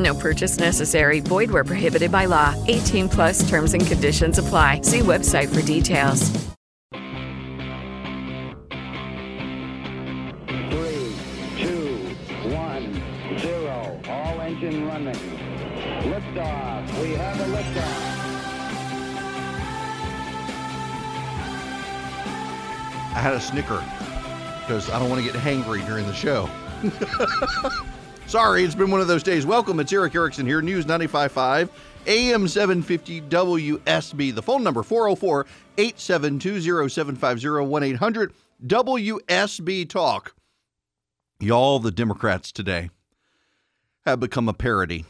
No purchase necessary. Void where prohibited by law. 18 plus terms and conditions apply. See website for details. Three, two, one, zero. All engine running. Liftoff. We have a liftoff. I had a snicker because I don't want to get hangry during the show. Sorry, it's been one of those days. Welcome, it's Erick Erickson here, News 95.5, AM 750 WSB. The phone number 404 872 750 1 800 WSB Talk. Y'all, the Democrats today have become a parody.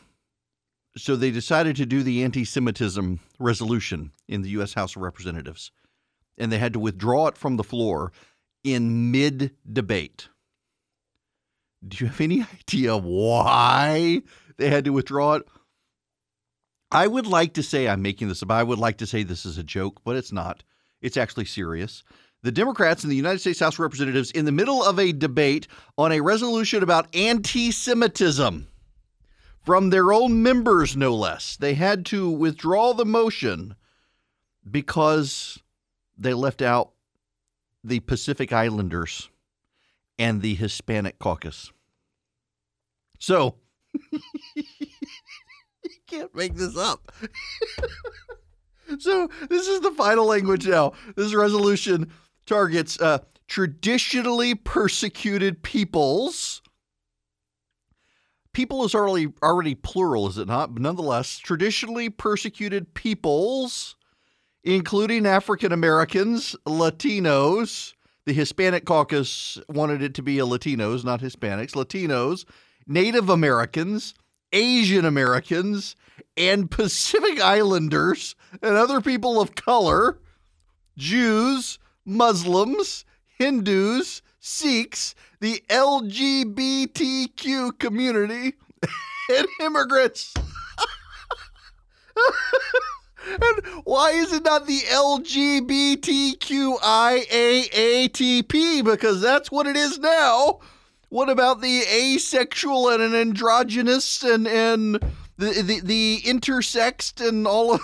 So they decided to do the anti Semitism resolution in the U.S. House of Representatives, and they had to withdraw it from the floor in mid debate. Do you have any idea why they had to withdraw it? I would like to say I'm making this up. I would like to say this is a joke, but it's not. It's actually serious. The Democrats in the United States House of Representatives, in the middle of a debate on a resolution about anti Semitism from their own members, no less, they had to withdraw the motion because they left out the Pacific Islanders and the Hispanic caucus. So, you can't make this up. so, this is the final language now. This resolution targets uh, traditionally persecuted peoples. People is already already plural, is it not? But nonetheless, traditionally persecuted peoples, including African Americans, Latinos, the Hispanic caucus wanted it to be a Latinos, not Hispanics, Latinos, Native Americans, Asian Americans, and Pacific Islanders and other people of color, Jews, Muslims, Hindus, Sikhs, the LGBTQ community, and immigrants. And why is it not the LGBTQIAATP? Because that's what it is now. What about the asexual and an androgynous and and the the, the intersexed and all of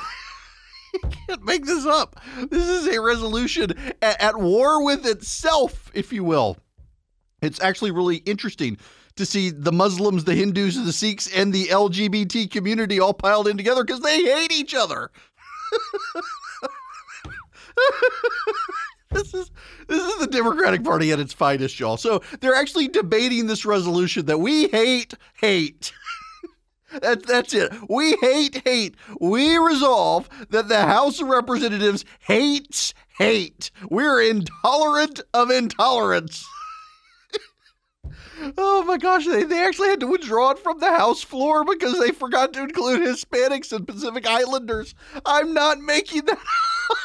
can't make this up. This is a resolution at, at war with itself, if you will. It's actually really interesting to see the Muslims, the Hindus, the Sikhs, and the LGBT community all piled in together because they hate each other. this is this is the Democratic Party at its finest, y'all. So they're actually debating this resolution that we hate hate. That, that's it. We hate hate. We resolve that the House of Representatives hates hate. We're intolerant of intolerance. Oh my gosh, they, they actually had to withdraw it from the House floor because they forgot to include Hispanics and Pacific Islanders. I'm not making that up.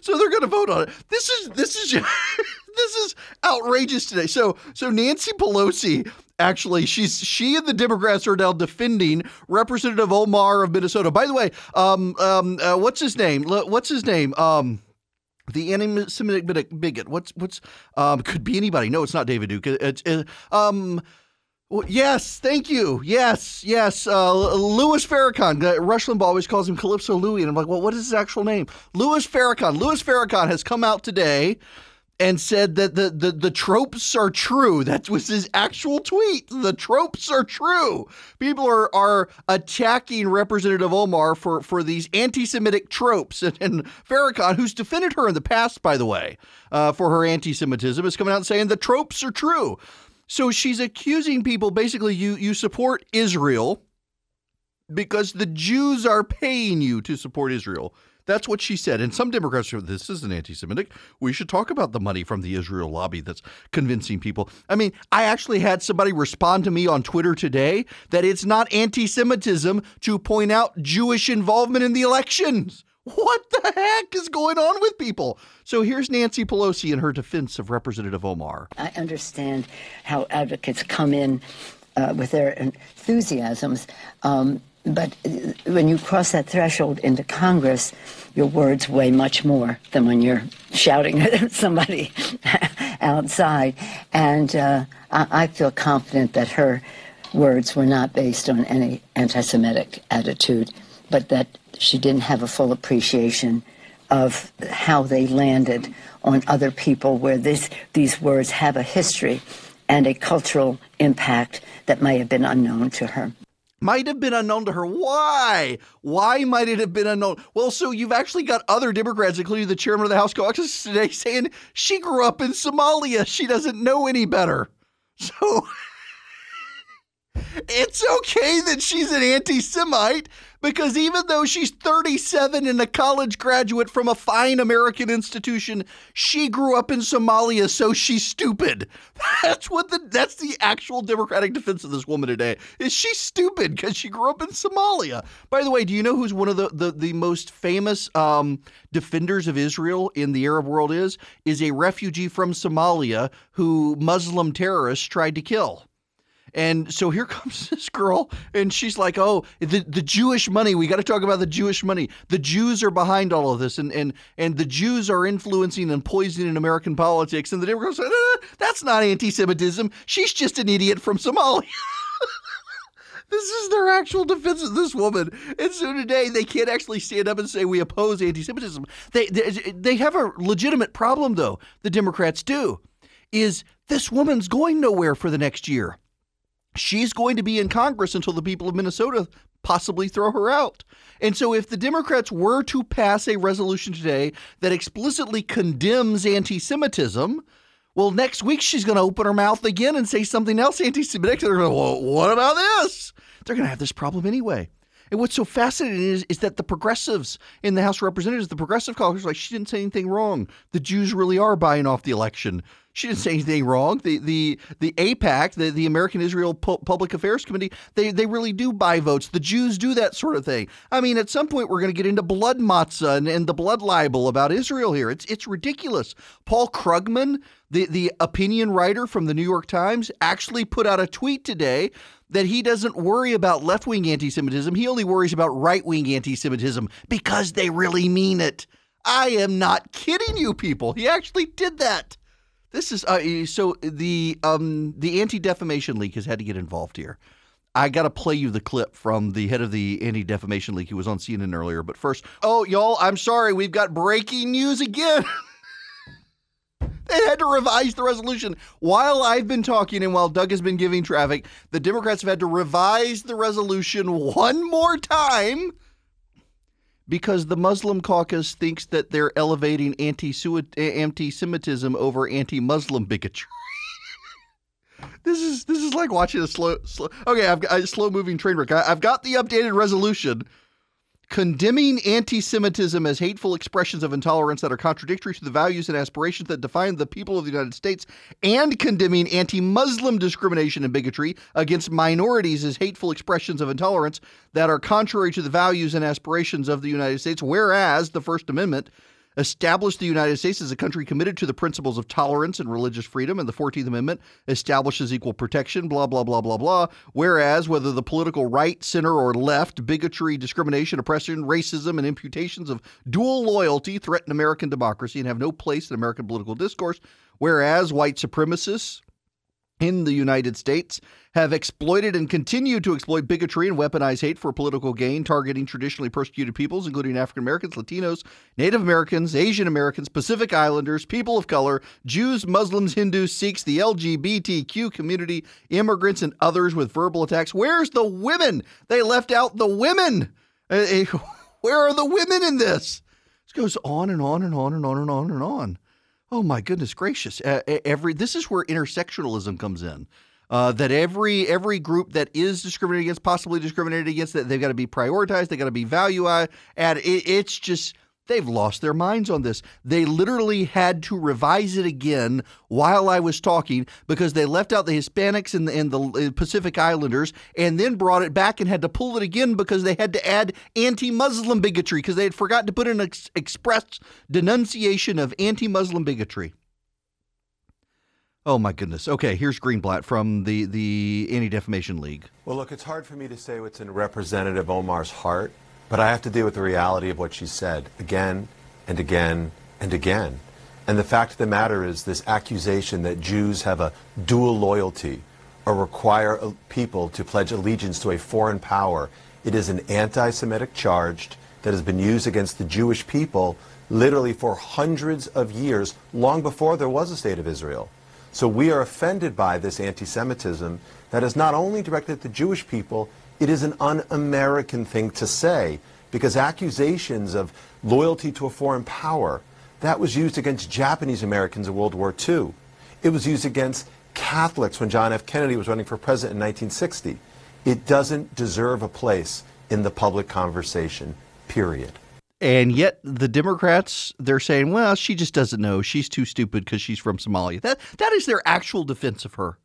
So they're going to vote on it. This is this is this is outrageous today. So so Nancy Pelosi actually she's she and the Democrats are now defending Representative Omar of Minnesota. By the way, um um uh, what's his name? What's his name? Um the anti-Semitic bigot. What's what's um could be anybody. No, it's not David Duke. It's uh, um. Well, Yes, thank you. Yes, yes. Uh, Louis Farrakhan. Rush Limbaugh always calls him Calypso Louis, and I'm like, well, what is his actual name? Louis Farrakhan. Louis Farrakhan has come out today and said that the, the, the tropes are true. That was his actual tweet. The tropes are true. People are, are attacking Representative Omar for, for these anti Semitic tropes. And, and Farrakhan, who's defended her in the past, by the way, uh, for her anti Semitism, is coming out and saying the tropes are true. So she's accusing people basically, you, you support Israel because the Jews are paying you to support Israel. That's what she said. And some Democrats this is an anti Semitic. We should talk about the money from the Israel lobby that's convincing people. I mean, I actually had somebody respond to me on Twitter today that it's not anti Semitism to point out Jewish involvement in the elections. What the heck is going on with people? So here's Nancy Pelosi in her defense of Representative Omar. I understand how advocates come in uh, with their enthusiasms. Um, but when you cross that threshold into Congress, your words weigh much more than when you're shouting at somebody outside. And uh, I, I feel confident that her words were not based on any anti Semitic attitude, but that she didn't have a full appreciation of how they landed on other people, where this, these words have a history and a cultural impact that may have been unknown to her might have been unknown to her. Why? Why might it have been unknown? Well, so you've actually got other Democrats, including the chairman of the House Caucus today, saying she grew up in Somalia. She doesn't know any better. So it's okay that she's an anti Semite because even though she's 37 and a college graduate from a fine American institution, she grew up in Somalia, so she's stupid. That's what the that's the actual Democratic defense of this woman today. Is she stupid because she grew up in Somalia? By the way, do you know who's one of the the, the most famous um, defenders of Israel in the Arab world is? Is a refugee from Somalia who Muslim terrorists tried to kill. And so here comes this girl, and she's like, "Oh, the the Jewish money. We got to talk about the Jewish money. The Jews are behind all of this, and and and the Jews are influencing and poisoning American politics." And the Democrats said, eh, "That's not anti-Semitism. She's just an idiot from Somalia." This is their actual defense of this woman. And so today they can't actually stand up and say we oppose anti-Semitism. They, they they have a legitimate problem though. The Democrats do. Is this woman's going nowhere for the next year? She's going to be in Congress until the people of Minnesota possibly throw her out. And so, if the Democrats were to pass a resolution today that explicitly condemns anti Semitism, well, next week she's going to open her mouth again and say something else anti Semitic. They're going to well, what about this? They're going to have this problem anyway. And what's so fascinating is, is that the progressives in the House of Representatives, the progressive caucus, like she didn't say anything wrong. The Jews really are buying off the election. She didn't say anything wrong. The the the AIPAC, the, the American Israel Public Affairs Committee, they they really do buy votes. The Jews do that sort of thing. I mean, at some point we're going to get into blood matzah and, and the blood libel about Israel here. It's it's ridiculous. Paul Krugman, the the opinion writer from the New York Times, actually put out a tweet today that he doesn't worry about left wing anti Semitism. He only worries about right wing anti Semitism because they really mean it. I am not kidding you, people. He actually did that. This is uh, so the um, the Anti Defamation League has had to get involved here. I got to play you the clip from the head of the Anti Defamation League who was on CNN earlier. But first, oh y'all, I'm sorry, we've got breaking news again. they had to revise the resolution while I've been talking and while Doug has been giving traffic. The Democrats have had to revise the resolution one more time because the Muslim caucus thinks that they're elevating anti-Semitism over anti-Muslim bigotry. this is this is like watching a slow, slow okay, I've got a slow moving train wreck. I, I've got the updated resolution condemning anti Semitism as hateful expressions of intolerance that are contradictory to the values and aspirations that define the people of the United States, and condemning anti Muslim discrimination and bigotry against minorities as hateful expressions of intolerance that are contrary to the values and aspirations of the United States, whereas the First Amendment established the United States as a country committed to the principles of tolerance and religious freedom, and the 14th Amendment establishes equal protection, blah, blah, blah, blah, blah. Whereas, whether the political right, center, or left, bigotry, discrimination, oppression, racism, and imputations of dual loyalty threaten American democracy and have no place in American political discourse. Whereas, white supremacists, in the United States have exploited and continue to exploit bigotry and weaponize hate for political gain, targeting traditionally persecuted peoples, including African Americans, Latinos, Native Americans, Asian Americans, Pacific Islanders, people of color, Jews, Muslims, Hindus, Sikhs, the LGBTQ community, immigrants, and others with verbal attacks. Where's the women? They left out the women. Uh, Where are the women in this? This goes on and on and on and on and on and on. Oh my goodness gracious! Uh, every this is where intersectionalism comes in. Uh, that every every group that is discriminated against, possibly discriminated against, that they've got to be prioritized. they've got to be value added. It, it's just They've lost their minds on this. They literally had to revise it again while I was talking because they left out the Hispanics and the, and the uh, Pacific Islanders and then brought it back and had to pull it again because they had to add anti Muslim bigotry because they had forgotten to put an ex- express denunciation of anti Muslim bigotry. Oh my goodness. Okay, here's Greenblatt from the the Anti Defamation League. Well, look, it's hard for me to say what's in Representative Omar's heart but I have to deal with the reality of what she said again and again and again. And the fact of the matter is, this accusation that Jews have a dual loyalty or require people to pledge allegiance to a foreign power, it is an anti Semitic charge that has been used against the Jewish people literally for hundreds of years, long before there was a state of Israel. So we are offended by this anti Semitism that is not only directed at the Jewish people, it is an un American thing to say because accusations of loyalty to a foreign power, that was used against Japanese Americans in World War II. It was used against Catholics when John F. Kennedy was running for president in 1960. It doesn't deserve a place in the public conversation, period. And yet the Democrats, they're saying, well, she just doesn't know. She's too stupid because she's from Somalia. That that is their actual defense of her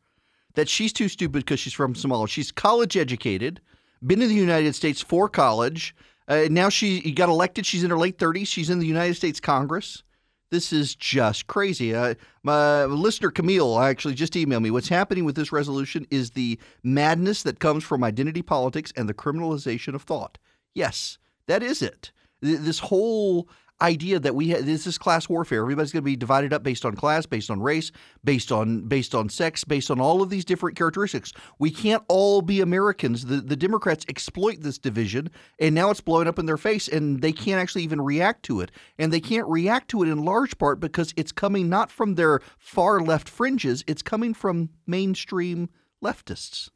that she's too stupid because she's from Somalia. She's college educated, been in the United States for college. Uh, now she got elected. She's in her late 30s. She's in the United States Congress. This is just crazy. Uh, my listener Camille actually just emailed me. What's happening with this resolution is the madness that comes from identity politics and the criminalization of thought. Yes, that is it. This whole idea that we ha- this is class warfare. Everybody's going to be divided up based on class, based on race, based on based on sex, based on all of these different characteristics. We can't all be Americans. The the Democrats exploit this division, and now it's blowing up in their face, and they can't actually even react to it. And they can't react to it in large part because it's coming not from their far left fringes; it's coming from mainstream leftists.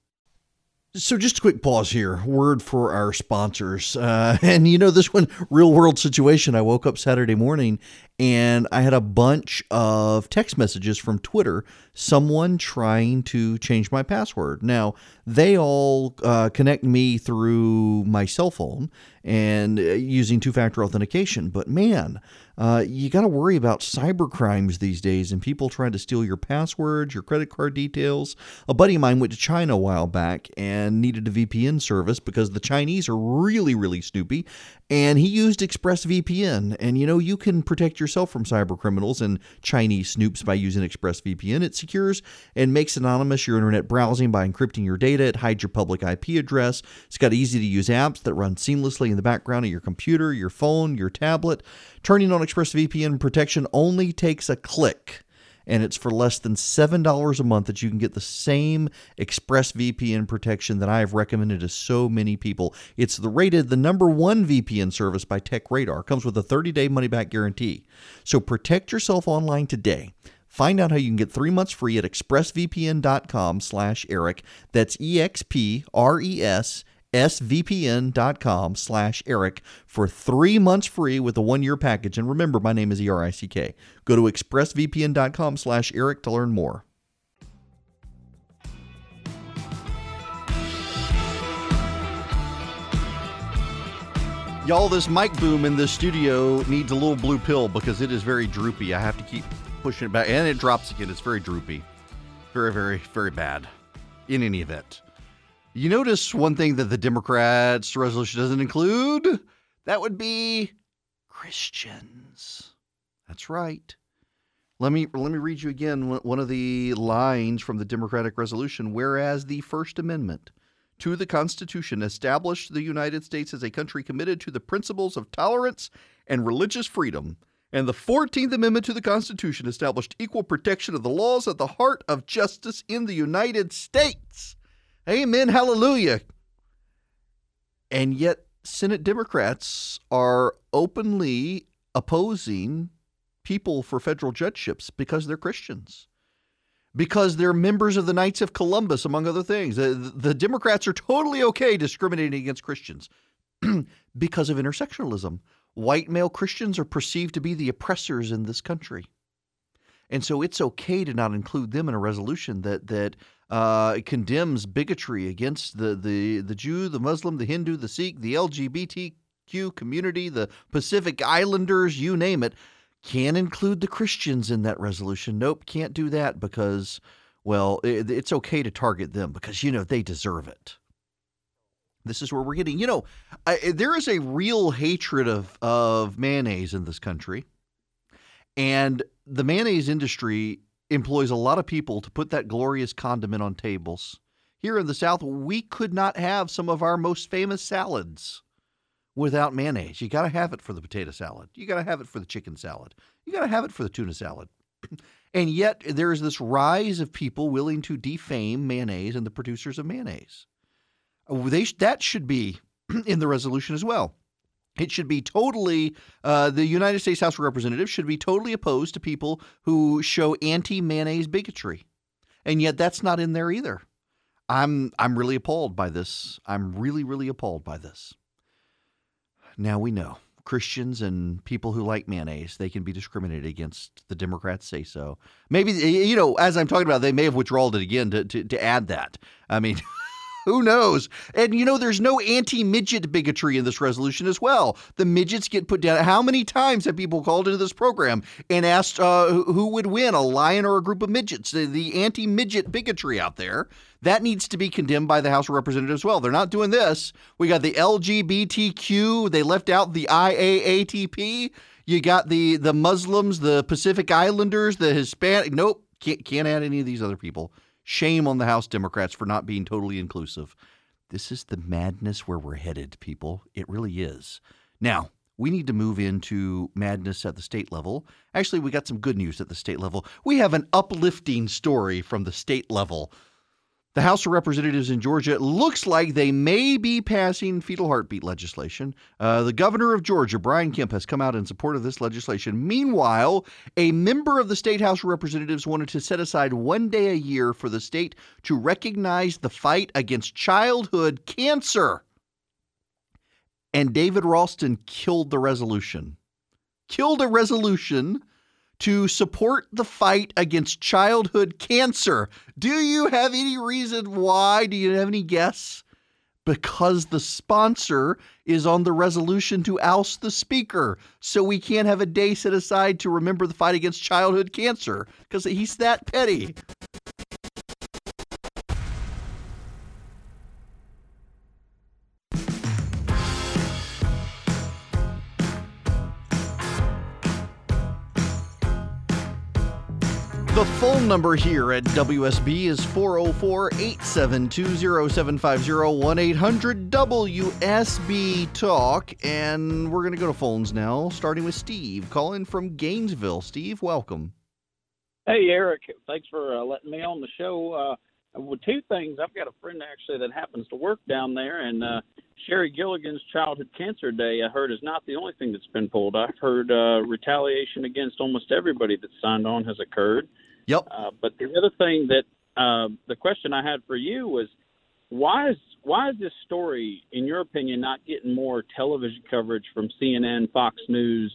So, just a quick pause here. Word for our sponsors. Uh, and you know, this one, real world situation. I woke up Saturday morning and I had a bunch of text messages from Twitter, someone trying to change my password. Now, they all uh, connect me through my cell phone and uh, using two factor authentication. But man, uh, you got to worry about cyber crimes these days and people trying to steal your passwords, your credit card details. A buddy of mine went to China a while back and needed a VPN service because the Chinese are really, really snoopy. And he used ExpressVPN. And you know, you can protect yourself from cyber criminals and Chinese snoops by using ExpressVPN. It secures and makes anonymous your internet browsing by encrypting your data. It hides your public IP address. It's got easy to use apps that run seamlessly in the background of your computer, your phone, your tablet. Turning on ExpressVPN protection only takes a click and it's for less than $7 a month that you can get the same ExpressVPN protection that I have recommended to so many people. It's the rated the number one VPN service by TechRadar. Comes with a 30-day money-back guarantee. So protect yourself online today. Find out how you can get three months free at expressvpn.com slash Erick. That's E-X-P-R-E-S svpn.com slash erick for three months free with a one-year package. And remember my name is e-r-i-c-k go to expressvpn.com slash erick to learn more. Y'all this mic boom in the studio needs a little blue pill because it is very droopy. I have to keep pushing it back and it drops again. It's very droopy. Very very very bad. In any event you notice one thing that the Democrats' resolution doesn't include? That would be Christians. That's right. Let me let me read you again one of the lines from the Democratic resolution. Whereas the First Amendment to the Constitution established the United States as a country committed to the principles of tolerance and religious freedom, And the 14th Amendment to the Constitution established equal protection of the laws at the heart of justice in the United States. Amen. Hallelujah. And yet, Senate Democrats are openly opposing people for federal judgeships because they're Christians, because they're members of the Knights of Columbus, among other things. The, the Democrats are totally okay discriminating against Christians because of intersectionalism white male Christians are perceived to be the oppressors in this country. And so it's okay to not include them in a resolution that that uh, condemns bigotry against the, the, the Jew, the Muslim, the Hindu, the Sikh, the LGBTQ community, the Pacific Islanders, you name it. Can't include the Christians in that resolution. Nope, can't do that because, well, it, it's okay to target them because, you know, they deserve it. This is where we're getting. You know, I, there is a real hatred of of mayonnaise in this country, and the mayonnaise industry employs a lot of people to put that glorious condiment on tables. Here in the South, we could not have some of our most famous salads without mayonnaise. You got to have it for the potato salad. You got to have it for the chicken salad. You got to have it for the tuna salad. and yet, there is this rise of people willing to defame mayonnaise and the producers of mayonnaise. They that should be in the resolution as well. It should be totally uh, the United States House of Representatives should be totally opposed to people who show anti-mayonnaise bigotry, and yet that's not in there either. I'm I'm really appalled by this. I'm really really appalled by this. Now we know Christians and people who like mayonnaise they can be discriminated against. The Democrats say so. Maybe you know as I'm talking about, they may have withdrawn it again to to, to add that. I mean. Who knows? And you know, there's no anti midget bigotry in this resolution as well. The midgets get put down. How many times have people called into this program and asked uh, who would win, a lion or a group of midgets? The, the anti midget bigotry out there. That needs to be condemned by the House of Representatives as well. They're not doing this. We got the LGBTQ. They left out the IAATP. You got the the Muslims, the Pacific Islanders, the Hispanic. Nope, can't, can't add any of these other people. Shame on the House Democrats for not being totally inclusive. This is the madness where we're headed, people. It really is. Now, we need to move into madness at the state level. Actually, we got some good news at the state level. We have an uplifting story from the state level. The House of Representatives in Georgia looks like they may be passing fetal heartbeat legislation. Uh, the governor of Georgia, Brian Kemp, has come out in support of this legislation. Meanwhile, a member of the state House of Representatives wanted to set aside one day a year for the state to recognize the fight against childhood cancer. And David Ralston killed the resolution. Killed a resolution to support the fight against childhood cancer. Do you have any reason why? Do you have any guess? Because the sponsor is on the resolution to oust the speaker. So we can't have a day set aside to remember the fight against childhood cancer because he's that petty. Phone number here at WSB is 404 872 0750 800 WSB Talk. And we're going to go to phones now, starting with Steve, calling from Gainesville. Steve, welcome. Hey, Erick. Thanks for uh, letting me on the show. Uh, with two things, I've got a friend actually that happens to work down there, and uh, Sheri Gilligan's Childhood Cancer Day, I heard, is not the only thing that's been pulled. I've heard uh, retaliation against almost everybody that signed on has occurred. Yep. Uh, but the other thing that uh, the question I had for you was why is why is this story, in your opinion, not getting more television coverage from CNN, Fox News,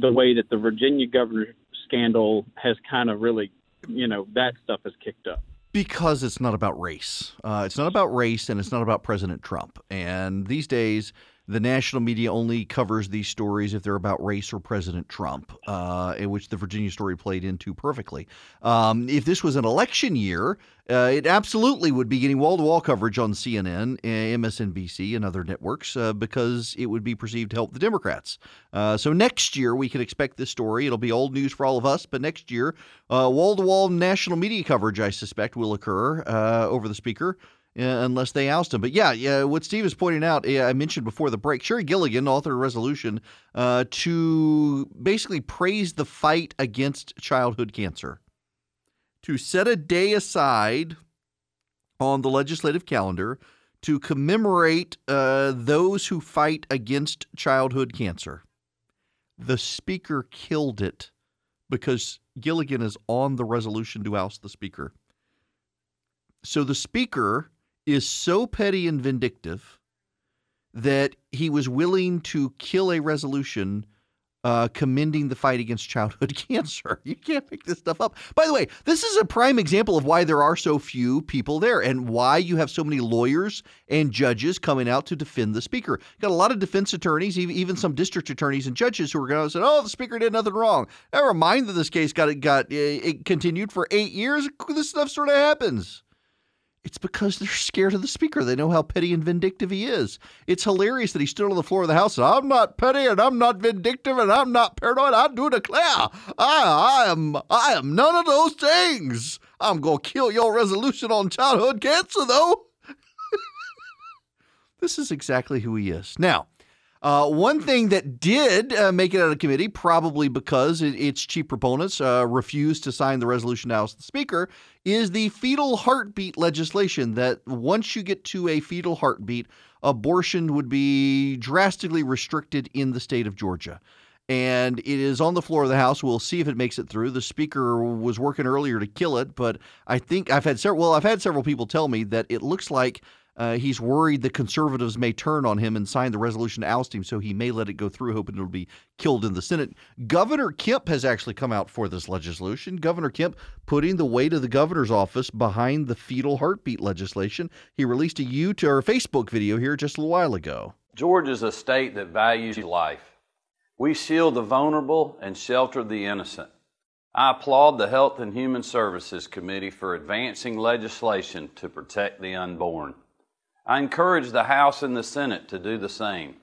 the way that the Virginia governor scandal has kind of really, you know, that stuff has kicked up? Because it's not about race. Uh, it's not about race, and it's not about President Trump. And these days, the national media only covers these stories if they're about race or President Trump, uh, which the Virginia story played into perfectly. Um, if this was an election year, uh, it absolutely would be getting wall to wall coverage on CNN, MSNBC, and other networks uh, because it would be perceived to help the Democrats. Uh, so next year, we can expect this story. It'll be old news for all of us, but next year, wall to wall national media coverage, I suspect, will occur uh, over the speaker unless they oust him. But yeah, yeah, what Steve is pointing out, uh, I mentioned before the break. Sheri Gilligan authored a resolution uh, to basically praise the fight against childhood cancer, to set a day aside on the legislative calendar to commemorate uh, those who fight against childhood cancer. The speaker killed it because Gilligan is on the resolution to oust the speaker. So the speaker is so petty and vindictive that he was willing to kill a resolution uh, commending the fight against childhood cancer. You can't make this stuff up. By the way, this is a prime example of why there are so few people there and why you have so many lawyers and judges coming out to defend the speaker. Got a lot of defense attorneys, even some district attorneys and judges who are going to say, "Oh, the speaker did nothing wrong." Never mind that this case got got it continued for eight years. This stuff sort of happens. It's because they're scared of the speaker. They know how petty and vindictive he is. It's hilarious that he stood on the floor of the House and I'm not petty and I'm not vindictive and I'm not paranoid. I do declare I, I am I am none of those things. I'm gonna kill your resolution on childhood cancer though. this is exactly who he is. Now, uh, one thing that did uh, make it out of committee, probably because it, its chief proponents uh, refused to sign the resolution to oust the speaker, is the fetal heartbeat legislation. That once you get to a fetal heartbeat, abortion would be drastically restricted in the state of Georgia. And it is on the floor of the House. We'll see if it makes it through. The speaker was working earlier to kill it, but I think I've had several. Well, I've had several people tell me that it looks like uh, he's worried the conservatives may turn on him and sign the resolution to oust him, so he may let it go through, hoping it'll be killed in the Senate. Governor Kemp has actually come out for this legislation. Governor Kemp putting the weight of the governor's office behind the fetal heartbeat legislation. He released a YouTube or Facebook video here just a little while ago. Georgia is a state that values life. We shield the vulnerable and shelter the innocent. I applaud the Health and Human Services Committee for advancing legislation to protect the unborn. I encourage the House and the Senate to do the same.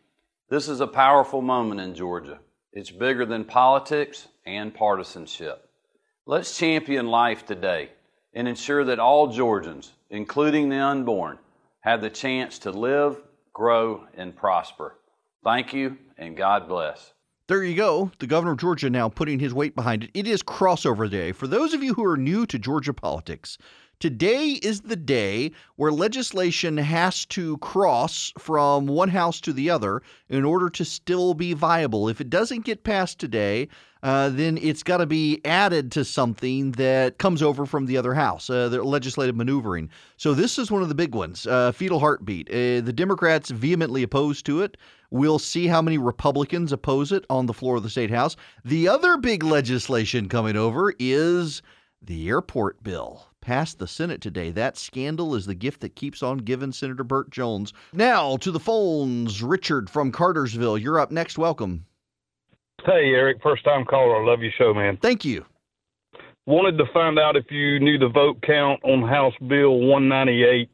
This is a powerful moment in Georgia. It's bigger than politics and partisanship. Let's champion life today and ensure that all Georgians, including the unborn, have the chance to live, grow, and prosper. Thank you, and God bless. There you go. The governor of Georgia now putting his weight behind it. It is crossover day. For those of you who are new to Georgia politics, Today is the day where legislation has to cross from one house to the other in order to still be viable. If it doesn't get passed today, uh, then it's got to be added to something that comes over from the other house, uh, the legislative maneuvering. So this is one of the big ones, uh, fetal heartbeat. Uh, the Democrats vehemently opposed to it. We'll see how many Republicans oppose it on the floor of the state house. The other big legislation coming over is the airport bill passed the Senate today. That scandal is the gift that keeps on giving, Senator Burt Jones. Now to the phones. Richard from Cartersville, you're up next. Welcome. Hey, Erick. First time caller. I love your show, man. Thank you. Wanted to find out if you knew the vote count on House Bill 198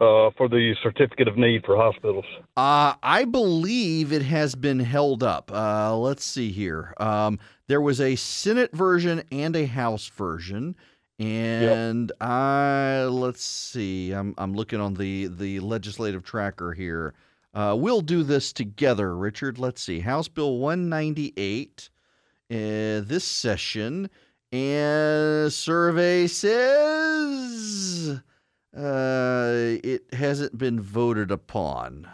uh, for the certificate of need for hospitals? Uh, I believe it has been held up. Uh, let's see here. Um, there was a Senate version and a House version. And yep. I let's see. I'm I'm looking on the the legislative tracker here. Uh, we'll do this together, Richard. Let's see. House Bill 198 uh, this session, and survey says uh, it hasn't been voted upon.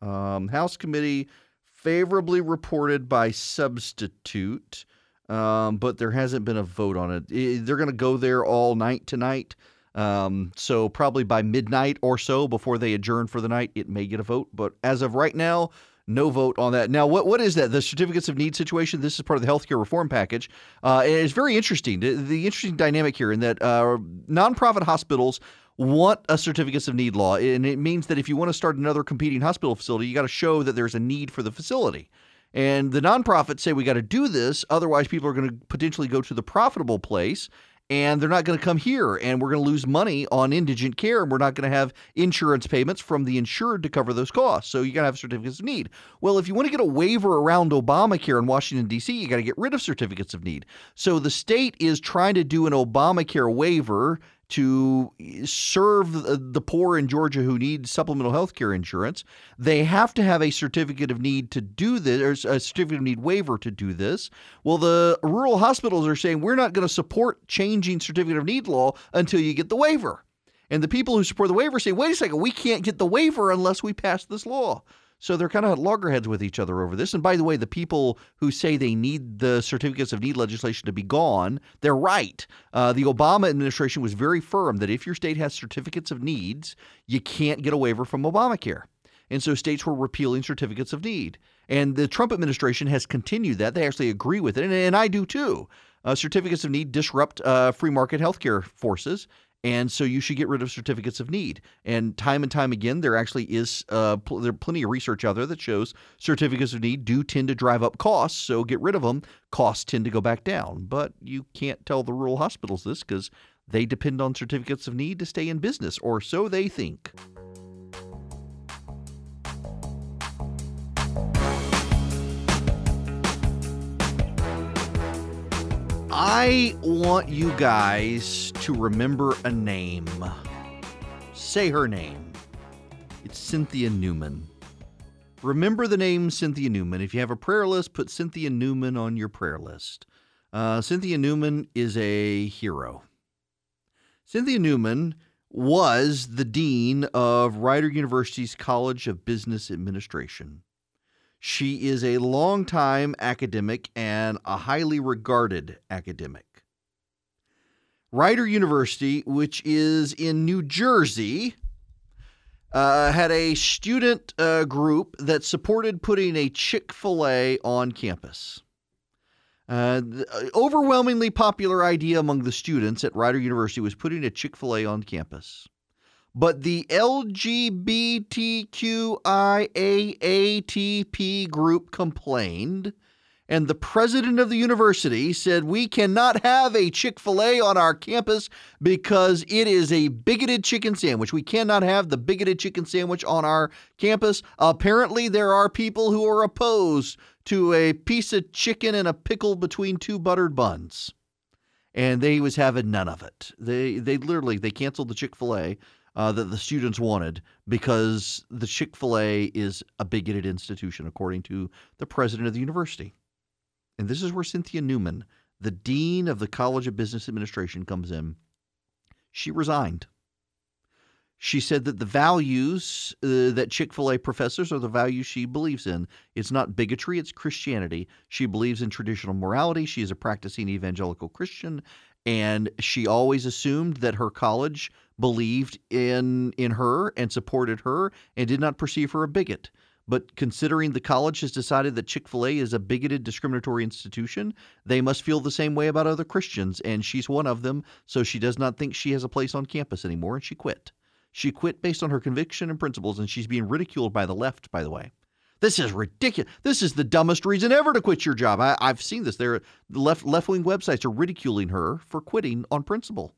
Um, House committee favorably reported by substitute um, but there hasn't been a vote on it. They're going to go there all night tonight. Um, so probably by midnight or so before they adjourn for the night, it may get a vote. But as of right now, no vote on that. Now, what what is that? The certificates of need situation. This is part of the healthcare reform package. Uh, it's very interesting. The, the, interesting dynamic here in that uh, nonprofit hospitals want a certificates of need law, and it means that if you want to start another competing hospital facility, you got to show that there's a need for the facility. And the nonprofits say we got to do this, otherwise people are going to potentially go to the profitable place and they're not going to come here and we're going to lose money on indigent care and we're not going to have insurance payments from the insured to cover those costs. So you got to have certificates of need. Well if you want to get a waiver around obamacare in washington d.c you got to get rid of certificates of need. So the state is trying to do an obamacare waiver to serve the poor in Georgia who need supplemental health care insurance, they have to have a certificate of need to do this, or a certificate of need waiver to do this. Well, the rural hospitals are saying we're not going to support changing certificate of need law until you get the waiver. And the people who support the waiver say, wait a second, we can't get the waiver unless we pass this law. So they're kind of at loggerheads with each other over this. And by the way, the people who say they need the certificates of need legislation to be gone, they're right. Uh, the Obama administration was very firm that if your state has certificates of needs, you can't get a waiver from Obamacare. And so states were repealing certificates of need. And the Trump administration has continued that. They actually agree with it. And, and I do too. Uh, certificates of need disrupt uh, free market healthcare forces. And so you should get rid of certificates of need. And time and time again, there actually is uh, pl- there plenty of research out there that shows certificates of need do tend to drive up costs. So get rid of them. Costs tend to go back down. But you can't tell the rural hospitals this because they depend on certificates of need to stay in business, or so they think. I want you guys to remember a name. Say her name. It's Cynthia Newman. Remember the name Cynthia Newman. If you have a prayer list, put Cynthia Newman on your prayer list. Uh, Cynthia Newman is a hero. Cynthia Newman was the dean of Rider University's College of Business Administration. She is a longtime academic and a highly regarded academic. Rider University, which is in New Jersey, uh, had a student uh, group that supported putting a Chick fil A on campus. Uh, the overwhelmingly popular idea among the students at Rider University was putting a Chick fil A on campus but the LGBTQIAATP group complained, and the president of the university said, We cannot have a Chick fil A on our campus because it is a bigoted chicken sandwich. We cannot have the bigoted chicken sandwich on our campus. Apparently, there are people who are opposed to a piece of chicken and a pickle between two buttered buns. And they was having none of it. They they literally they canceled the Chick fil A uh, that the students wanted because the Chick fil A is a bigoted institution, according to the president of the university. And this is where Cynthia Newman, the dean of the College of Business Administration, comes in. She resigned. She said that the values uh, that Chick fil A professors are the values she believes in. It's not bigotry, it's Christianity. She believes in traditional morality. She is a practicing evangelical Christian, and she always assumed that her college believed in in her and supported her and did not perceive her a bigot. But considering the college has decided that Chick fil A is a bigoted, discriminatory institution, they must feel the same way about other Christians, and she's one of them, so she does not think she has a place on campus anymore, and she quit. She quit based on her conviction and principles, and she's being ridiculed by the left, by the way. This is ridiculous. This is the dumbest reason ever to quit your job. I, have seen this. There, the left left wing websites are ridiculing her for quitting on principle.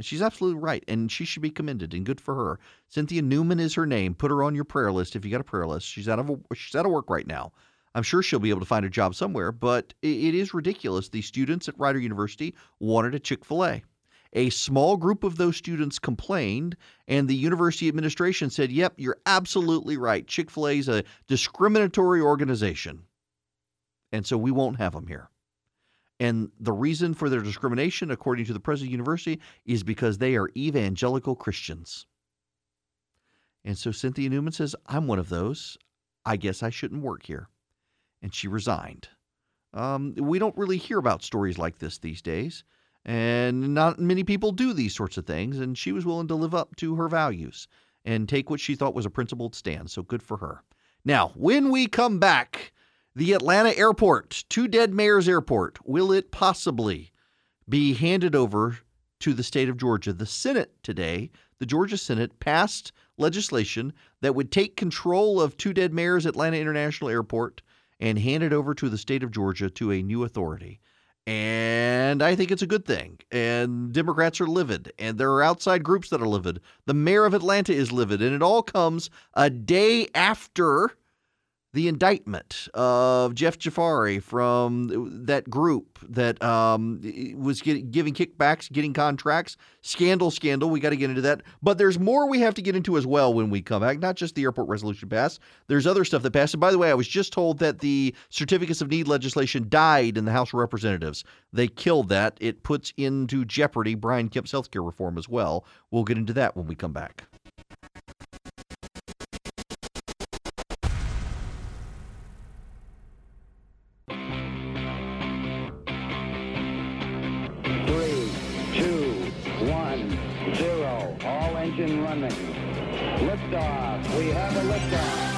And she's absolutely right, and she should be commended and good for her. Cynthia Newman is her name. Put her on your prayer list if you got a prayer list. She's out of a, she's out of work right now. I'm sure she'll be able to find a job somewhere, but it, is ridiculous. The students at Rider University wanted a Chick Fil A. A small group of those students complained, and the university administration said, "Yep, you're absolutely right. Chick Fil A is a discriminatory organization, and so we won't have them here." And the reason for their discrimination, according to the president university, is because they are evangelical Christians. And so Cynthia Newman says, I'm one of those. I guess I shouldn't work here. And she resigned. Um, we don't really hear about stories like this these days. And not many people do these sorts of things. And she was willing to live up to her values and take what she thought was a principled stand. So good for her. Now, when we come back, the Atlanta airport, Two Dead Mayors Airport, will it possibly be handed over to the state of Georgia? The Senate today, the Georgia Senate, passed legislation that would take control of Two Dead Mayors Atlanta International Airport and hand it over to the state of Georgia to a new authority. And I think it's a good thing. And Democrats are livid, and there are outside groups that are livid. The mayor of Atlanta is livid, and it all comes a day after the indictment of Jeff Jafari from that group that um, was get, giving kickbacks, getting contracts. Scandal, scandal. We got to get into that. But there's more we have to get into as well when we come back. Not just the airport resolution pass. There's other stuff that passed. And by the way, I was just told that the certificates of need legislation died in the House of Representatives. They killed that. It puts into jeopardy Brian Kemp's healthcare reform as well. We'll get into that when we come back. Engine running. Liftoff. We have a liftoff.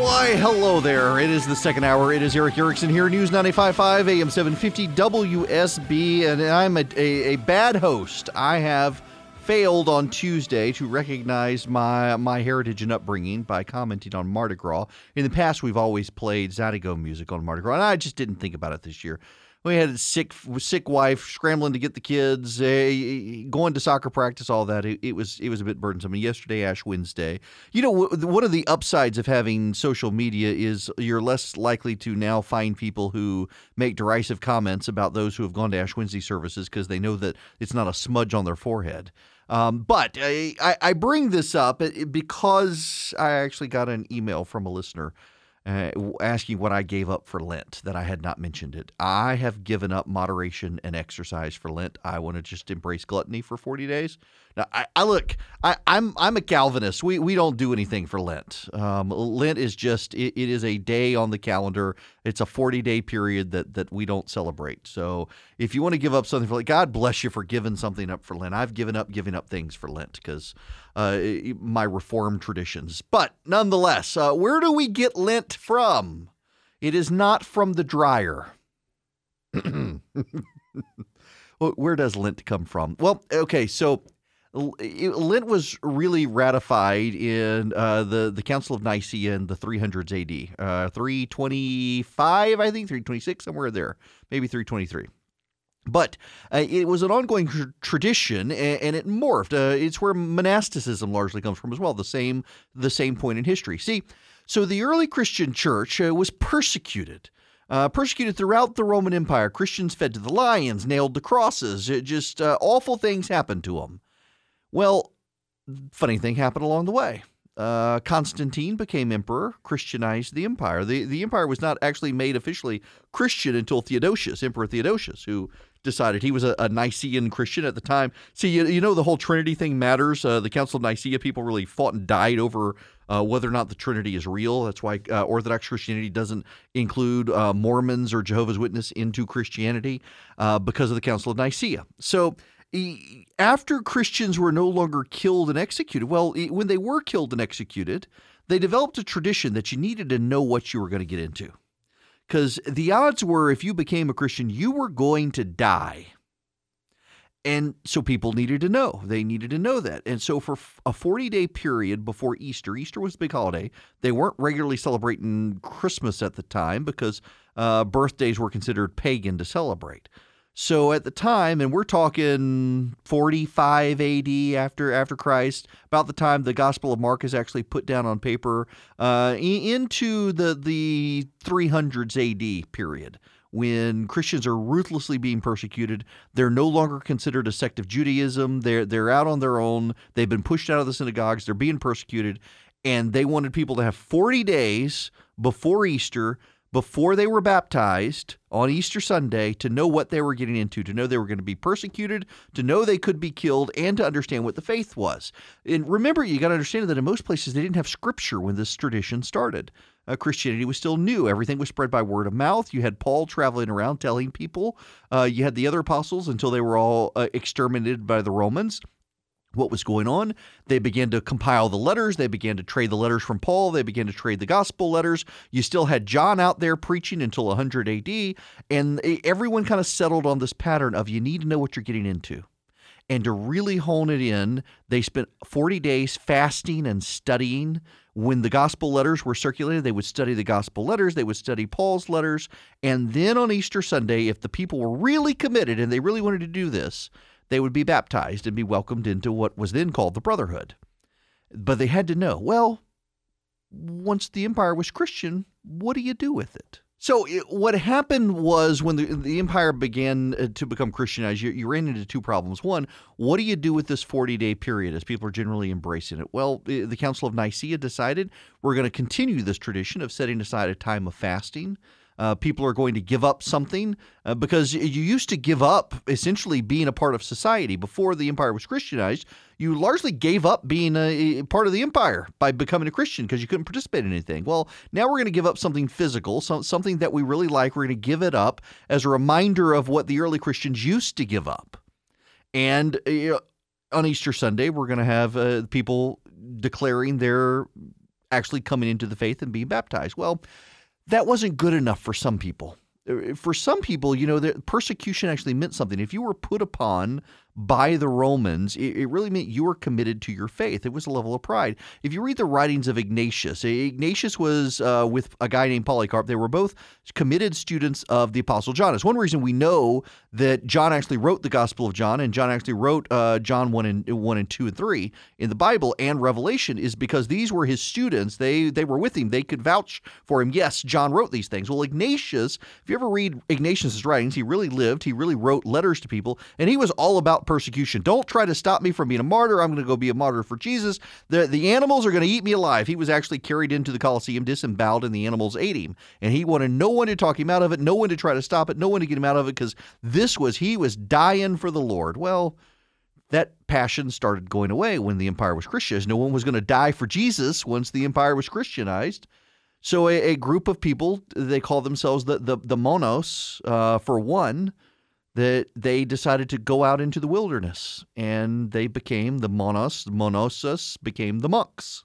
Why, hello there. It is the second hour. It is Erick Erickson here, News 95.5, AM 750 WSB, and I'm a, a, a bad host. I have failed on Tuesday to recognize my my heritage and upbringing by commenting on Mardi Gras. In the past, we've always played Zydeco music on Mardi Gras, and I just didn't think about it this year. We had a sick sick wife scrambling to get the kids, uh, going to soccer practice, all that. It, it, was it was a bit burdensome. And yesterday, Ash Wednesday. You know, one of the upsides of having social media is you're less likely to now find people who make derisive comments about those who have gone to Ash Wednesday services because they know that it's not a smudge on their forehead. Um, but I, I bring this up because I actually got an email from a listener uh, asking what I gave up for Lent, that I had not mentioned it. I have given up moderation and exercise for Lent. I want to just embrace gluttony for 40 days. Now, I, I look, I, am I'm, I'm a Calvinist. We we don't do anything for Lent. Um, Lent is just it, it is a day on the calendar. It's a 40 day period that that we don't celebrate. So if you want to give up something for Lent, God bless you for giving something up for Lent. I've given up giving up things for Lent because uh, my Reformed traditions. But nonetheless, uh, where do we get Lent from? It is not from the dryer. where does Lent come from? Well, okay, so Lent was really ratified in uh, the the Council of Nicaea in the 300s AD, uh, 325, I think, 326, somewhere there, maybe 323. But uh, it was an ongoing tr- tradition, and, and, it morphed. Uh, it's where monasticism largely comes from as well. The same the same point in history. See, so the early Christian church uh, was persecuted. Uh, persecuted throughout the Roman Empire. Christians fed to the lions, nailed to crosses. It just awful things happened to them. Well, funny thing happened along the way. Uh, Constantine became emperor, Christianized the empire. The, the empire was not actually made officially Christian until Theodosius, Emperor Theodosius, who decided he was a, a Nicene Christian at the time. See, you, you know, the whole Trinity thing matters. Uh, the Council of Nicaea people really fought and died over uh, whether or not the Trinity is real. That's why uh, Orthodox Christianity doesn't include uh, Mormons or Jehovah's Witness into Christianity uh, because of the Council of Nicaea. So after Christians were no longer killed and executed, well, when they were killed and executed, they developed a tradition that you needed to know what you were going to get into. Because the odds were, if you became a Christian, you were going to die. And so people needed to know. They needed to know that. And so for a 40 day period before Easter, Easter was a big holiday. They weren't regularly celebrating Christmas at the time because uh, birthdays were considered pagan to celebrate. So at the time, and we're talking 45 AD after after Christ, about the time the Gospel of Mark is actually put down on paper, uh, into the the 300s AD period when Christians are ruthlessly being persecuted. They're no longer considered a sect of Judaism. They're they're out on their own. They've been pushed out of the synagogues. They're being persecuted, and they wanted people to have 40 days before Easter before they were baptized on Easter Sunday to know what they were getting into, to know they were going to be persecuted, to know they could be killed, and to understand what the faith was. And remember, you got to understand that in most places they didn't have scripture when this tradition started. Uh, Christianity was still new. Everything was spread by word of mouth. You had Paul traveling around telling people. Uh, you had the other apostles until they were all uh, exterminated by the Romans what was going on. They began to compile the letters. They began to trade the letters from Paul. They began to trade the gospel letters. You still had John out there preaching until 100 AD. And everyone kind of settled on this pattern of you need to know what you're getting into. And to really hone it in, they spent 40 days fasting and studying. When the gospel letters were circulated, they would study the gospel letters, they would study Paul's letters. And then on Easter Sunday, if the people were really committed and they really wanted to do this, they would be baptized and be welcomed into what was then called the Brotherhood. But they had to know well, once the empire was Christian, what do you do with it? So it, what happened was when the, the empire began uh, to become Christianized, you, you, ran into two problems. One, what do you do with this 40 day period as people are generally embracing it? Well, the Council of Nicaea decided we're going to continue this tradition of setting aside a time of fasting uh, people are going to give up something uh, because you used to give up essentially being a part of society. Before the empire was Christianized, you largely gave up being a, a part of the empire by becoming a Christian because you couldn't participate in anything. Well, now we're going to give up something physical, so, something that we really like. We're going to give it up as a reminder of what the early Christians used to give up. And uh, on Easter Sunday, we're going to have uh, people declaring they're actually coming into the faith and being baptized. Well, that wasn't good enough for some people. Uh, for some people, you know, the persecution actually meant something. If you were put upon by the Romans, it, it, really meant you were committed to your faith. It was a level of pride. If you read the writings of Ignatius, Ignatius was uh, with a guy named Polycarp. They were both committed students of the Apostle John. It's one reason we know that John actually wrote the Gospel of John, and John actually wrote uh, John one and one and two and three in the Bible and Revelation, is because these were his students. They they were with him. They could vouch for him. Yes, John wrote these things. Well, Ignatius, if you ever read Ignatius's writings, he really lived. He really wrote letters to people, and he was all about persecution. Don't try to stop me from being a martyr. I'm going to go be a martyr for Jesus. The, the animals are going to eat me alive. He was actually carried into the Colosseum, disemboweled, and the animals ate him. And he wanted no one to talk him out of it, no one to try to stop it, no one to get him out of it because this was, he was dying for the Lord. Well, that passion started going away when the empire was Christianized. No one was going to die for Jesus once the empire was Christianized. So a, a group of people, they call themselves the the, the monos, uh, for one, that they decided to go out into the wilderness and they became the monos, monosus became the monks.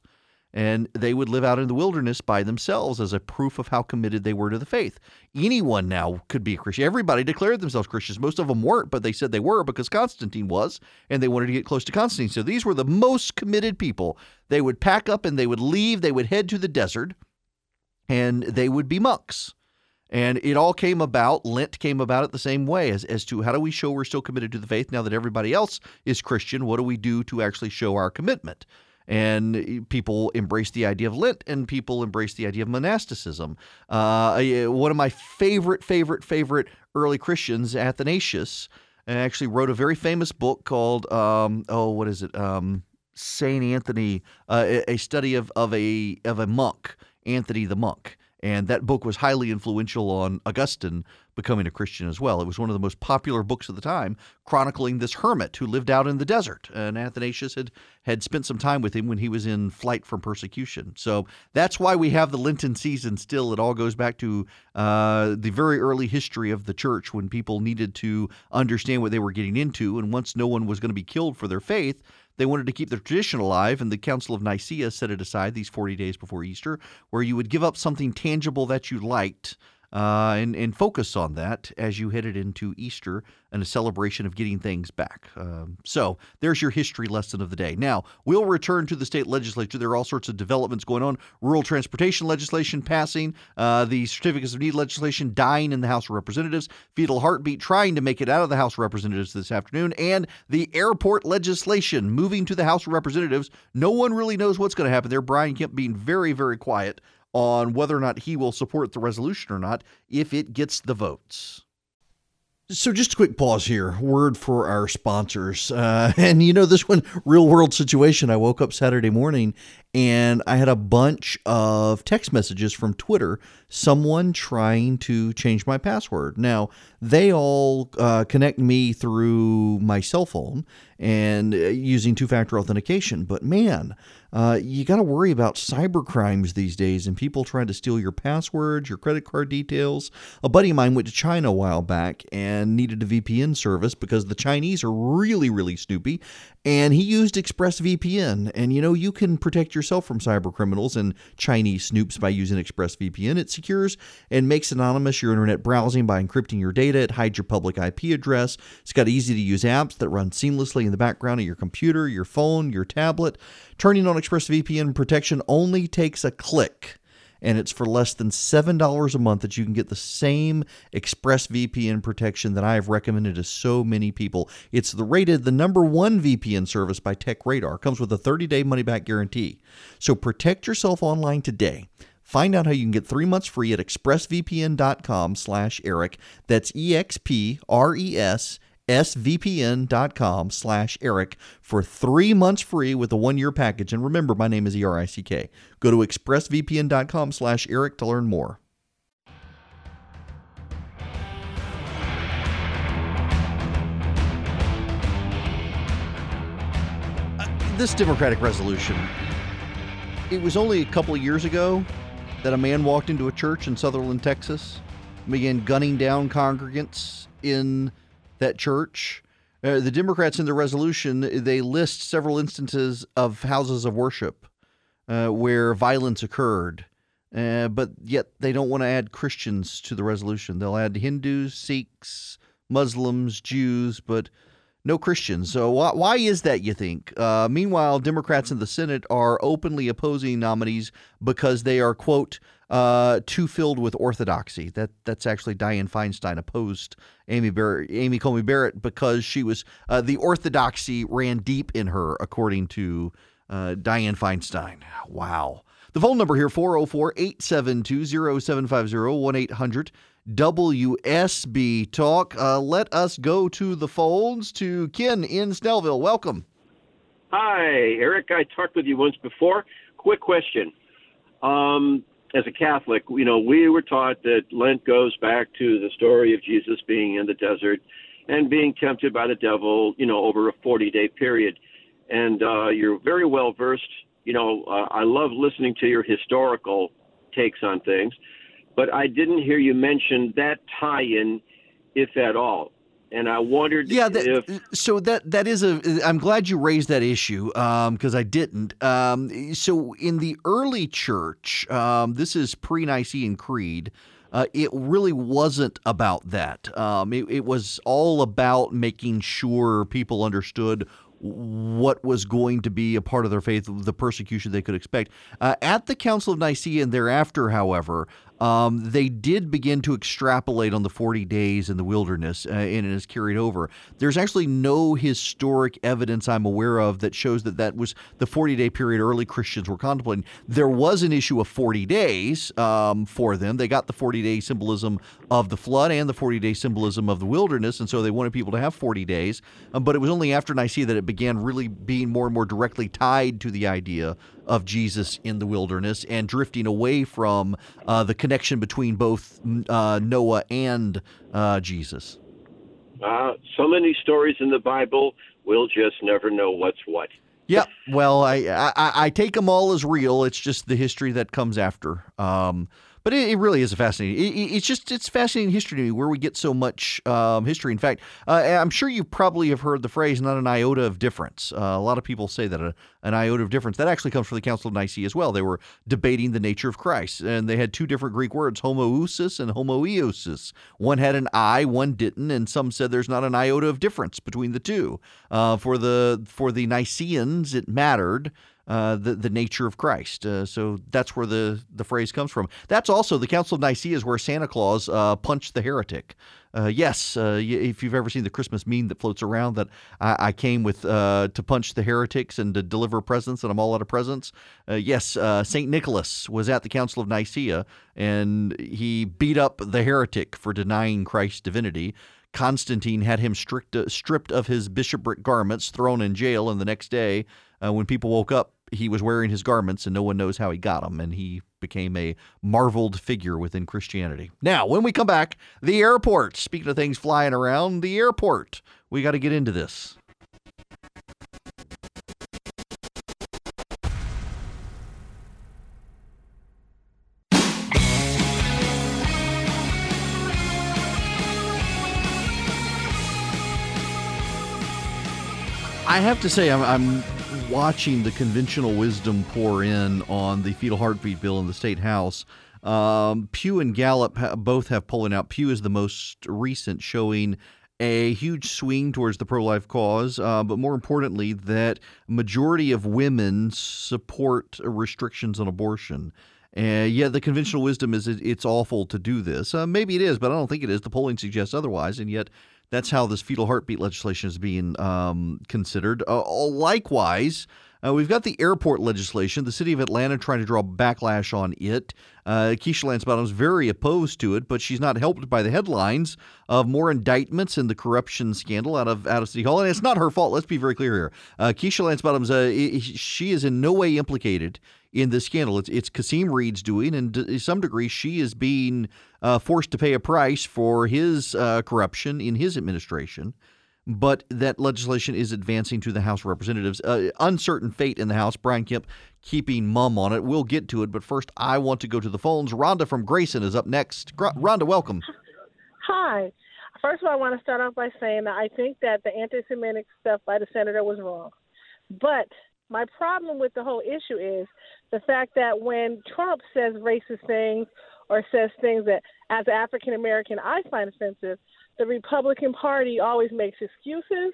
And they would live out in the wilderness by themselves as a proof of how committed they were to the faith. Anyone now could be a Christian. Everybody declared themselves Christians. Most of them weren't, but they said they were because Constantine was, and they wanted to get close to Constantine. So these were the most committed people. They would pack up and they would leave, they would head to the desert, and they would be monks. And it all came about, Lent came about it the same way as, as to how do we show we're still committed to the faith now that everybody else is Christian? What do we do to actually show our commitment? And people embrace the idea of Lent and people embrace the idea of monasticism. Uh, one of my favorite, favorite, favorite early Christians, Athanasius, actually wrote a very famous book called, um, oh, what is it? Um, Saint Anthony, uh, a study of, of a of a monk, Anthony the monk. And that book was highly influential on Augustine becoming a Christian as well. It was one of the most popular books of the time, chronicling this hermit who lived out in the desert. And Athanasius had, had spent some time with him when he was in flight from persecution. So that's why we have the Lenten season still. It all goes back to uh, the very early history of the church when people needed to understand what they were getting into. And once no one was going to be killed for their faith, they wanted to keep the tradition alive, and the Council of Nicaea set it aside these 40 days before Easter, where you would give up something tangible that you liked uh, and, and focus on that as you headed into Easter and a celebration of getting things back. Um, so there's your history lesson of the day. Now, we'll return to the state legislature. There are all sorts of developments going on rural transportation legislation passing, uh, the certificates of need legislation dying in the House of Representatives, fetal heartbeat trying to make it out of the House of Representatives this afternoon, and the airport legislation moving to the House of Representatives. No one really knows what's going to happen there. Brian Kemp being very, very quiet on whether or not he will support the resolution or not if it gets the votes. So, just a quick pause here. Word for our sponsors. Uh, and you know, this one, real world situation. I woke up Saturday morning and I had a bunch of text messages from Twitter, someone trying to change my password. Now, they all uh, connect me through my cell phone and uh, using two factor authentication. But man, uh, you got to worry about cyber crimes these days and people trying to steal your passwords, your credit card details. A buddy of mine went to China a while back and needed a VPN service because the Chinese are really, really snoopy. And he used ExpressVPN. And you know, you can protect yourself from cyber criminals and Chinese snoops by using ExpressVPN. It secures and makes anonymous your internet browsing by encrypting your data. It hides your public IP address. It's got easy to use apps that run seamlessly in the background of your computer, your phone, your tablet. Turning on ExpressVPN protection only takes a click. and it's for less than $7 a month that you can get the same ExpressVPN protection that I have recommended to so many people. It's the rated the number one VPN service by TechRadar. Comes with a 30-day money-back guarantee. So protect yourself online today. Find out how you can get three months free at expressvpn.com slash Erick. That's E-X-P-R-E-S svpn.com slash erick for three months free with a one-year package. And remember my name is e-r-i-c-k go to expressvpn.com slash erick to learn more. Uh, this democratic resolution it was only a couple of years ago that a man walked into a church in sutherland texas and began gunning down congregants in that church. Uh, the Democrats in the resolution they list several instances of houses of worship uh, where violence occurred, uh, but yet they don't want to add Christians to the resolution. They'll add Hindus, Sikhs, Muslims, Jews, but no Christians. So why, why is that? You think? Uh, meanwhile, Democrats in the Senate are openly opposing nominees because they are quote uh, too filled with orthodoxy. That that's actually Dianne Feinstein opposed Amy Barrett, Amy Coney Barrett because she was uh, the orthodoxy ran deep in her, according to uh, Feinstein. Wow. The phone number here 404 872 0750 1 800 WSB Talk. Uh, let us go to the folds to Ken in Snellville. Welcome. Hi, Erick. I talked with you once before. Quick question. Um, as a Catholic, you know, we were taught that Lent goes back to the story of Jesus being in the desert and being tempted by the devil, you know, over a 40 day period. And uh, you're very well versed. You know, uh, I love listening to your historical takes on things, but I didn't hear you mention that tie in, if at all and I wondered yeah, that, if so that that is a. I'm glad you raised that issue because um, I didn't. Um, so in the early church, um, this is pre-Nicene Creed. Uh, it really wasn't about that. Um, it, it was all about making sure people understood what was going to be a part of their faith, the persecution they could expect. Uh, at the Council of Nicaea and thereafter, however, um, they did begin to extrapolate on the 40 days in the wilderness, uh, and it is carried over. There's actually no historic evidence I'm aware of that shows that that was the 40 day period early Christians were contemplating. There was an issue of 40 days um, for them. They got the 40 day symbolism of the flood and the 40 day symbolism of the wilderness, and so they wanted people to have 40 days. Um, but it was only after Nicaea that it began really being more and more directly tied to the idea of Jesus in the wilderness and drifting away from uh, the connection between both uh, Noah and uh, Jesus. Uh, so many stories in the Bible, we'll just never know what's what. Yeah, well, I, I, I take them all as real. It's just the history that comes after. Um, but it, it, really is a fascinating. It, it's just it's fascinating history to me where we get so much um, history. In fact, uh, I'm sure you probably have heard the phrase "not an iota of difference." Uh, a lot of people say that a, an iota of difference that actually comes from the Council of Nicaea as well. They were debating the nature of Christ, and they had two different Greek words: homoousios and homoiousios. One had an I, one didn't, and some said there's not an iota of difference between the two. Uh, for the for the Nicaeans, it mattered uh, the the nature of Christ. Uh, so that's where the the phrase comes from. That's also the Council of Nicaea is where Santa Claus uh, punched the heretic. Uh, yes, uh, if you've ever seen the Christmas meme that floats around that I, I came with to punch the heretics and to deliver presents and I'm all out of presents. yes, Saint Nicholas was at the Council of Nicaea and he beat up the heretic for denying Christ's divinity. Constantine had him strict, stripped of his bishopric garments, thrown in jail, and the next day, uh, when people woke up, he was wearing his garments and no one knows how he got them and he became a marveled figure within Christianity. Now, when we come back, the airport. Speaking of things flying around, the airport. We got to get into this. I have to say, I'm, I'm watching the conventional wisdom pour in on the fetal heartbeat bill in the state house. Um, Pew and Gallup ha- both have polling out. Pew is the most recent, showing a huge swing towards the pro-life cause, uh, but more importantly, that majority of women support restrictions on abortion. Uh, yeah, the conventional wisdom is it, it's awful to do this. Uh, maybe it is, but I don't think it is. The polling suggests otherwise, and yet that's how this fetal heartbeat legislation is being um, considered. Uh, likewise, uh, we've got the airport legislation. The city of Atlanta trying to draw backlash on it. Uh, Keisha Lance Bottoms very opposed to it, but she's not helped by the headlines of more indictments in the corruption scandal out of out of City Hall. And it's not her fault. Let's be very clear here. Uh, Keisha Lance Bottoms, uh, she is in no way implicated in this scandal. It's it's Kasim Reed's doing, and to some degree, she is being uh, forced to pay a price for his uh, corruption in his administration but that legislation is advancing to the House of Representatives. Uh, uncertain fate in the House. Brian Kemp keeping mum on it. We'll get to it, but first, I want to go to the phones. Rhonda from Grayson is up next. Rhonda, welcome. Hi. First of all, I want to start off by saying that I think that the anti Semitic stuff by the senator was wrong. But my problem with the whole issue is the fact that when Trump says racist things or says things that, as an African American, I find offensive, the Republican Party always makes excuses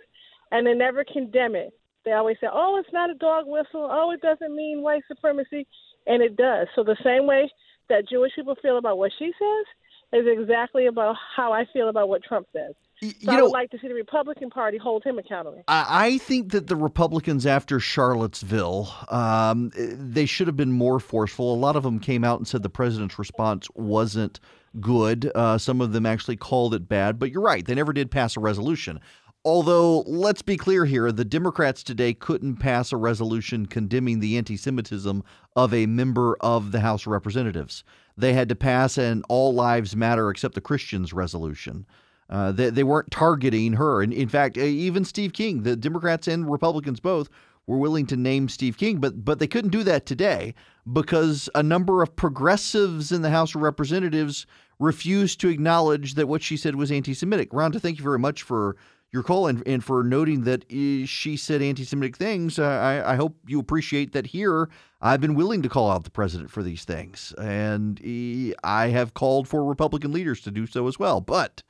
and they never condemn it. They always say, oh, it's not a dog whistle. Oh, it doesn't mean white supremacy. And it does. So the same way that Jewish people feel about what she says is exactly about how I feel about what Trump says. So you I would like to see the Republican Party hold him accountable. I think that the Republicans after Charlottesville, um, they should have been more forceful. A lot of them came out and said the president's response wasn't good. Uh, some of them actually called it bad, but you're right. They never did pass a resolution. Although, let's be clear here, the Democrats today couldn't pass a resolution condemning the anti Semitism of a member of the House of Representatives. They had to pass an All Lives Matter except the Christians resolution. Uh, they, they weren't targeting her. And in fact, even Steve King, the Democrats and Republicans both, were willing to name Steve King, but but they couldn't do that today because a number of progressives in the House of Representatives refused to acknowledge that what she said was anti-Semitic. Rhonda, thank you very much for your call and, and for noting that eh, she said anti-Semitic things. Uh, I, I hope you appreciate that here. I've been willing to call out the president for these things, and eh, I have called for Republican leaders to do so as well. But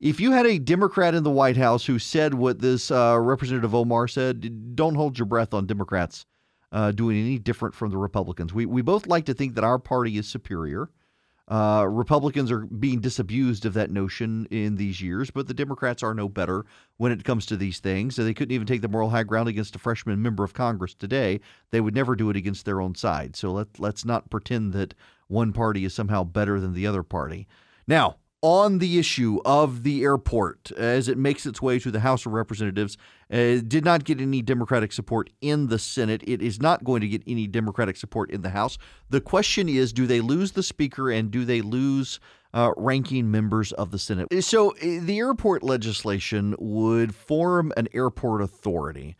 if you had a Democrat in the White House who said what this uh, Representative Omar said, don't hold your breath on Democrats uh, doing any different from the Republicans. We, we both like to think that our party is superior. Uh, Republicans are being disabused of that notion in these years, but the Democrats are no better when it comes to these things. They couldn't even take the moral high ground against a freshman member of Congress today. They would never do it against their own side. So let, let's not pretend that one party is somehow better than the other party. Now, on the issue of the airport as it makes its way to the House of Representatives. Uh, did not get any Democratic support in the Senate. It is not going to get any Democratic support in the House. The question is do they lose the Speaker and do they lose uh, ranking members of the Senate? So uh, the airport legislation would form an airport authority.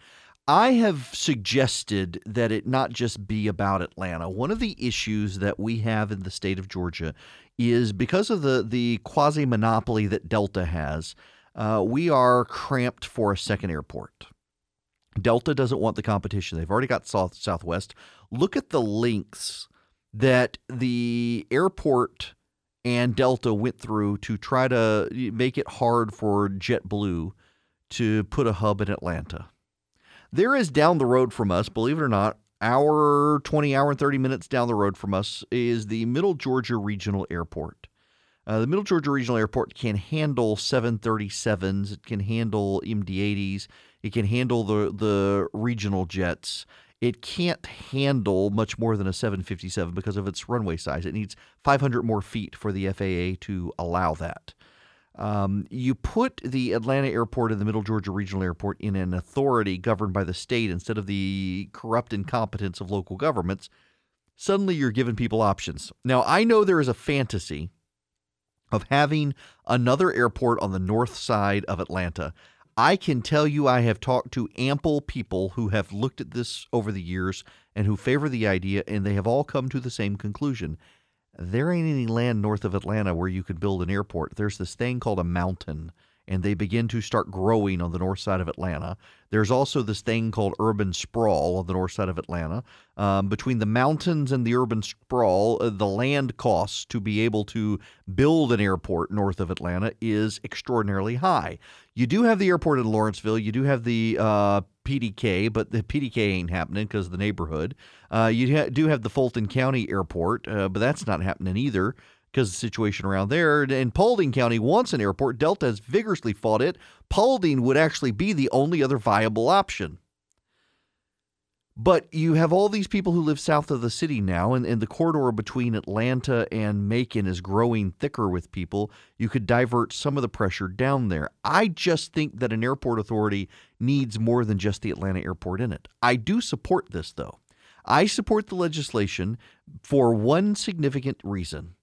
I have suggested that it not just be about Atlanta. One of the issues that we have in the state of Georgia is because of the the quasi monopoly that Delta has, uh, we are cramped for a second airport. Delta doesn't want the competition. They've already got South Southwest. Look at the links that the airport and Delta went through to try to make it hard for JetBlue to put a hub in Atlanta. There is down the road from us, believe it or not, hour, 20 hour and 30 minutes down the road from us is the Middle Georgia Regional Airport. Uh, the Middle Georgia Regional Airport can handle 737s, it can handle MD-80s, it can handle the the regional jets. It can't handle much more than a 757 because of its runway size. It needs 500 more feet for the FAA to allow that. Um, you put the Atlanta airport and the Middle Georgia Regional Airport in an authority governed by the state instead of the corrupt incompetence of local governments. Suddenly, you're giving people options. Now, I know there is a fantasy of having another airport on the north side of Atlanta. I can tell you, I have talked to ample people who have looked at this over the years and who favor the idea, and they have all come to the same conclusion there ain't any land north of Atlanta where you could build an airport. There's this thing called a mountain, and they begin to start growing on the north side of Atlanta. There's also this thing called urban sprawl on the north side of Atlanta. Um, between the mountains and the urban sprawl, uh, the land costs to be able to build an airport north of Atlanta is extraordinarily high. You do have the airport in Lawrenceville. You do have the uh, PDK, but the PDK ain't happening because of the neighborhood. Uh, you ha- do have the Fulton County Airport, uh, but that's not happening either because the situation around there. And Paulding County wants an airport. Delta has vigorously fought it. Paulding would actually be the only other viable option. But you have all these people who live south of the city now, and, and the corridor between Atlanta and Macon is growing thicker with people. You could divert some of the pressure down there. I just think that an airport authority needs more than just the Atlanta airport in it. I do support this, though. I support the legislation for one significant reason.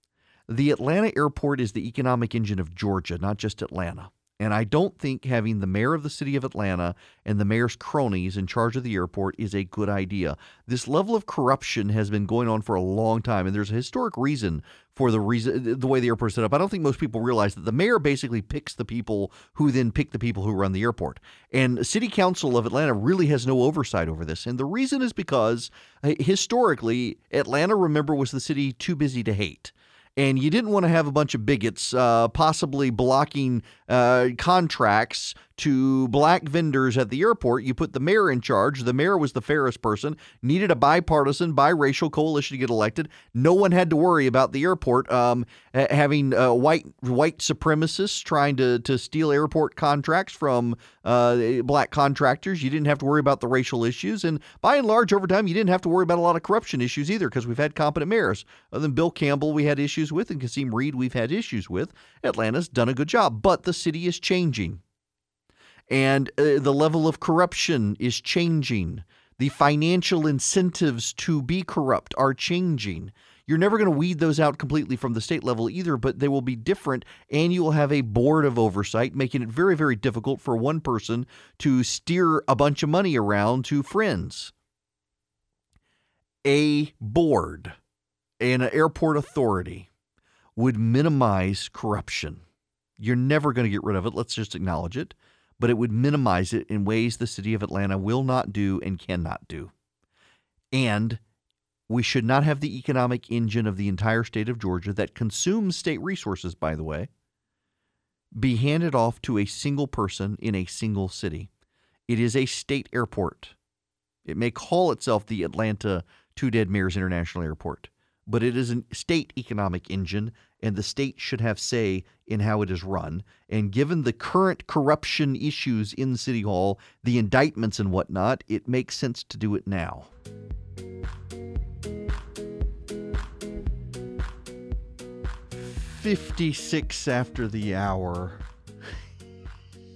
The Atlanta airport is the economic engine of Georgia, not just Atlanta. And I don't think having the mayor of the city of Atlanta and the mayor's cronies in charge of the airport is a good idea. This level of corruption has been going on for a long time, and there's a historic reason for the reason the way the airport is set up. I don't think most people realize that the mayor basically picks the people who then pick the people who run the airport. And the city council of Atlanta really has no oversight over this. And the reason is because uh, historically Atlanta remember was the city too busy to hate and you didn't want to have a bunch of bigots uh, possibly blocking uh, contracts to black vendors at the airport. You put the mayor in charge. The mayor was the fairest person, needed a bipartisan, biracial coalition to get elected. No one had to worry about the airport um, having uh, white white supremacists trying to, to steal airport contracts from uh, black contractors. You didn't have to worry about the racial issues. And by and large, over time, you didn't have to worry about a lot of corruption issues either because we've had competent mayors. Other than Bill Campbell, we had issues with, and Kasim Reed, we've had issues with. Atlanta's done a good job, but the city is changing and uh, the level of corruption is changing. The financial incentives to be corrupt are changing. You're never going to weed those out completely from the state level either, but they will be different, and you will have a board of oversight, making it very, very difficult for one person to steer a bunch of money around to friends. A board, and an airport authority, would minimize corruption. You're never going to get rid of it. Let's just acknowledge it but it would minimize it in ways the city of Atlanta will not do and cannot do. And we should not have the economic engine of the entire state of Georgia that consumes state resources, by the way, be handed off to a single person in a single city. It is a state airport. It may call itself the Atlanta Two Dead Mayors International Airport, but it is a state economic engine and the state should have say in how it is run. And given the current corruption issues in City Hall, the indictments and whatnot, it makes sense to do it now. Fifty-six after the hour.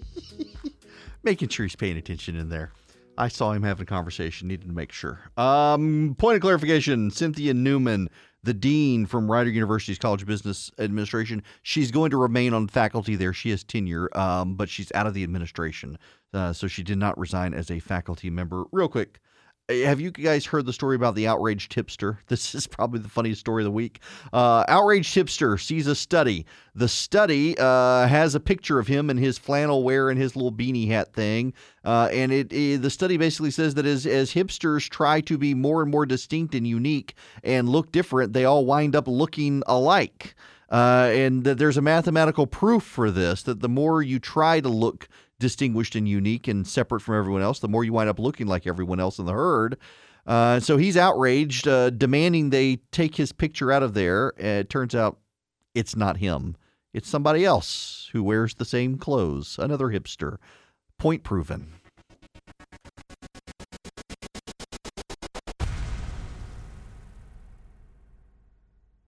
Making sure he's paying attention in there. I saw him having a conversation. Needed to make sure. Um, point of clarification: Cynthia Newman the dean from Rider University's College of Business Administration. She's going to remain on faculty there. She has tenure, um, but she's out of the administration. Uh, so she did not resign as a faculty member. Real quick, have you guys heard the story about the outraged tipster? This is probably the funniest story of the week. Uh, outraged tipster sees a study. The study uh, has a picture of him in his flannel wear and his little beanie hat thing. Uh, and it, it, the study basically says that as, as hipsters try to be more and more distinct and unique and look different, they all wind up looking alike. Uh, and that there's a mathematical proof for this that the more you try to look distinguished and unique and separate from everyone else, the more you wind up looking like everyone else in the herd. Uh, so he's outraged, uh, demanding they take his picture out of there. it turns out it's not him, it's somebody else who wears the same clothes, another hipster. Point proven.